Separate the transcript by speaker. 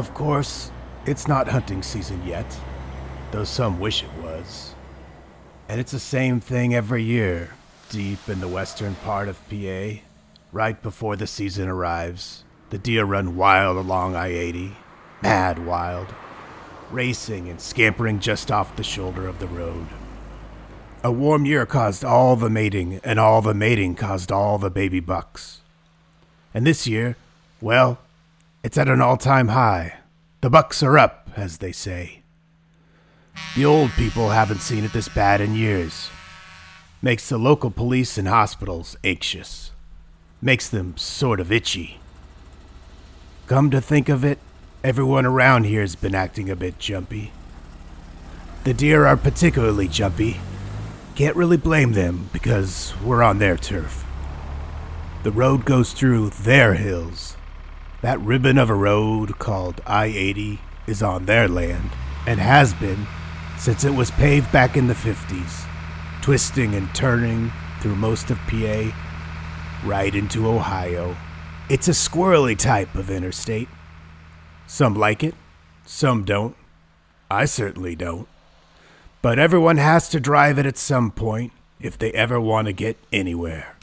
Speaker 1: Of course, it's not hunting season yet, though some wish it was. And it's the same thing every year, deep in the western part of PA. Right before the season arrives, the deer run wild along I 80, mad wild, racing and scampering just off the shoulder of the road. A warm year caused all the mating, and all the mating caused all the baby bucks. And this year, well, it's at an all time high. The bucks are up, as they say. The old people haven't seen it this bad in years. Makes the local police and hospitals anxious. Makes them sort of itchy. Come to think of it, everyone around here has been acting a bit jumpy. The deer are particularly jumpy. Can't really blame them because we're on their turf. The road goes through their hills. That ribbon of a road called I 80 is on their land, and has been since it was paved back in the 50s, twisting and turning through most of PA, right into Ohio. It's a squirrely type of interstate. Some like it, some don't. I certainly don't. But everyone has to drive it at some point if they ever want to get anywhere.